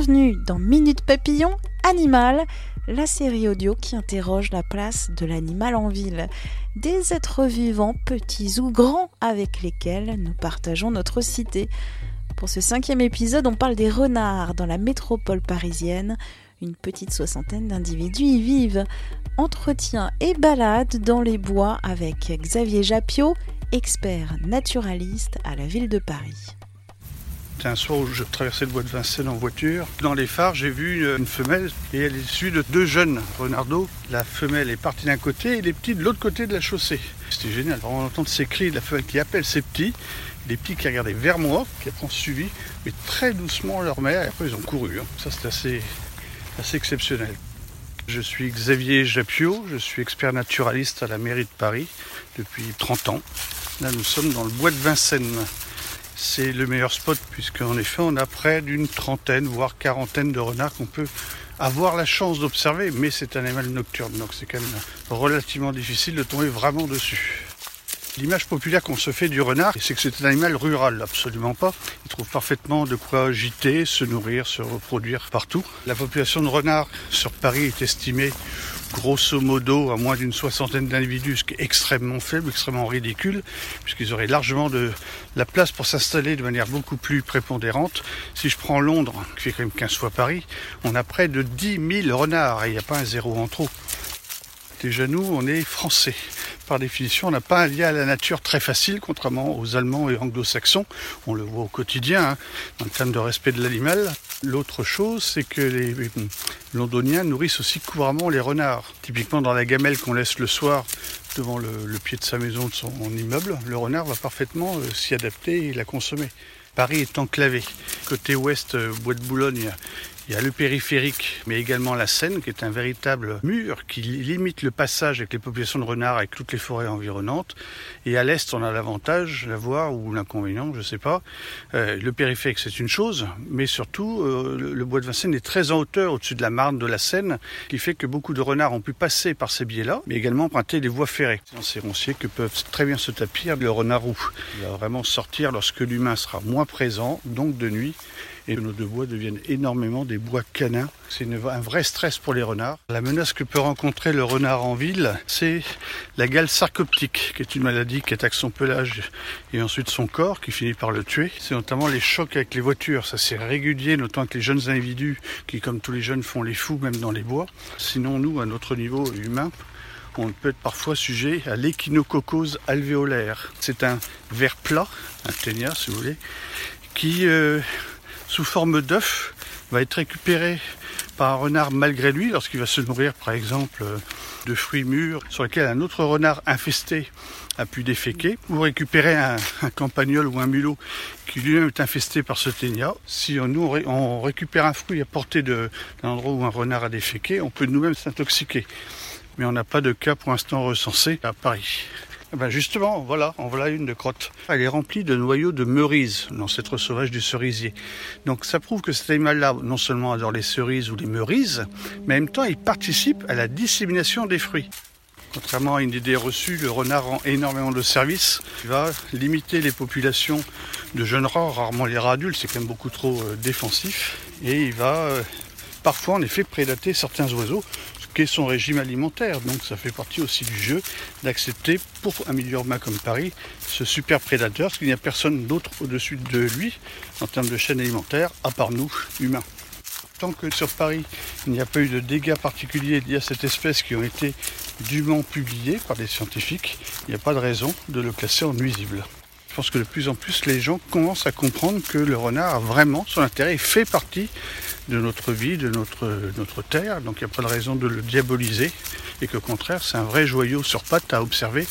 Bienvenue dans Minute Papillon Animal, la série audio qui interroge la place de l'animal en ville, des êtres vivants, petits ou grands, avec lesquels nous partageons notre cité. Pour ce cinquième épisode, on parle des renards dans la métropole parisienne. Une petite soixantaine d'individus y vivent. Entretien et balade dans les bois avec Xavier Japiot, expert naturaliste à la ville de Paris. C'était un soir où je traversais le bois de Vincennes en voiture. Dans les phares, j'ai vu une femelle et elle est suivie de deux jeunes renardeaux. La femelle est partie d'un côté et les petits de l'autre côté de la chaussée. C'était génial, vraiment entendre ces cris de la femelle qui appelle ses petits, les petits qui regardaient vers moi, qui ont suivi, mais très doucement leur mère, et après ils ont couru. hein. Ça c'était assez, assez exceptionnel. Je suis Xavier Japiot, je suis expert naturaliste à la mairie de Paris depuis 30 ans. Là nous sommes dans le bois de Vincennes. C'est le meilleur spot puisqu'en effet on a près d'une trentaine voire quarantaine de renards qu'on peut avoir la chance d'observer, mais c'est un animal nocturne donc c'est quand même relativement difficile de tomber vraiment dessus. L'image populaire qu'on se fait du renard, c'est que c'est un animal rural, absolument pas. Il trouve parfaitement de quoi gîter, se nourrir, se reproduire partout. La population de renards sur Paris est estimée grosso modo à moins d'une soixantaine d'individus, ce qui est extrêmement faible, extrêmement ridicule, puisqu'ils auraient largement de la place pour s'installer de manière beaucoup plus prépondérante. Si je prends Londres, qui fait quand même 15 fois Paris, on a près de 10 000 renards, et il n'y a pas un zéro en trop. Déjà nous, on est français. Par définition, on n'a pas un lien à la nature très facile, contrairement aux Allemands et anglo-saxons. On le voit au quotidien, hein, en termes de respect de l'animal. L'autre chose, c'est que les londoniens nourrissent aussi couramment les renards. Typiquement dans la gamelle qu'on laisse le soir devant le, le pied de sa maison, de son immeuble, le renard va parfaitement euh, s'y adapter et la consommer. Paris est enclavé. Côté ouest, euh, Bois de Boulogne, il y a- le périphérique, mais également la Seine, qui est un véritable mur qui limite le passage avec les populations de renards, avec toutes les forêts environnantes. Et à l'est, on a l'avantage, la voie ou l'inconvénient, je ne sais pas. Euh, le périphérique, c'est une chose, mais surtout, euh, le, bois de Vincennes est très en hauteur au-dessus de la Marne, de la Seine, qui fait que beaucoup de renards ont pu passer par ces biais-là, mais également emprunter les voies ferrées. Dans ces ronciers que peuvent très bien se tapir le renard roux. Il va vraiment sortir lorsque l'humain sera moins présent, donc de nuit, et nos deux bois deviennent énormément des bois canins. C'est un vrai stress pour les renards. La menace que peut rencontrer le renard en ville, c'est la gale sarcoptique, qui est une maladie qui attaque son pelage et ensuite son corps, qui finit par le tuer. C'est notamment les chocs avec les voitures. Ça c'est régulier, notamment avec les jeunes individus qui, comme tous les jeunes, font les fous, même dans les bois. Sinon, nous, à notre niveau humain, on peut être parfois sujet à l'échinococose alvéolaire. C'est un ver plat, un ténia si vous voulez, qui, euh, sous forme d'œuf, va être récupéré par un renard malgré lui lorsqu'il va se nourrir par exemple de fruits mûrs sur lesquels un autre renard infesté a pu déféquer, ou récupérer un, campagnol ou un mulot qui lui-même est infesté par ce ténia. Si on, nous, on ré- on récupère un fruit à portée de- d'un endroit où un renard a déféqué, on peut nous-mêmes s'intoxiquer. Mais on n'a pas de cas pour l'instant recensé à Paris. Eh Ben justement, voilà, une de crotte. Elle est remplie de noyaux de meurises, l'ancêtre sauvage du cerisier. Donc ça prouve que cet animal-là, non seulement adore les cerises ou les meurises, mais en même temps il participe à la dissémination des fruits. Contrairement à une idée reçue, le renard rend énormément de services. Il va limiter les populations de jeunes rats, rarement les rats adultes, c'est quand même beaucoup trop euh, défensif. Et il va euh, parfois en effet prédater certains oiseaux, qu'est son régime alimentaire. Donc ça fait partie aussi du jeu d'accepter pour un milieu urbain comme Paris ce super prédateur, parce qu'il n'y a personne d'autre au-dessus de lui en termes de chaîne alimentaire, à part nous, humains. Tant que sur Paris, il n'y a pas eu de dégâts particuliers liés à cette espèce qui ont été dûment publiés par des scientifiques, il n'y a pas de raison de le classer en nuisible. Je pense que de plus en plus les gens commencent à comprendre que le renard a vraiment son intérêt et fait partie de notre vie, de notre, notre terre. Donc il n'y a pas de raison de le diaboliser et qu'au contraire c'est un vrai joyau sur pattes à observer,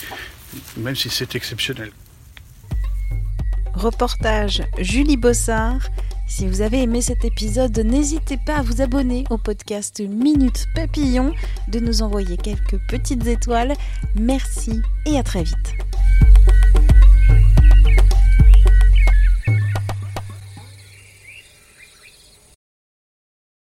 même si c'est exceptionnel. Reportage Julie Bossard. Si vous avez aimé cet épisode, n'hésitez pas à vous abonner au podcast Minute Papillon, de nous envoyer quelques petites étoiles. Merci et à très vite.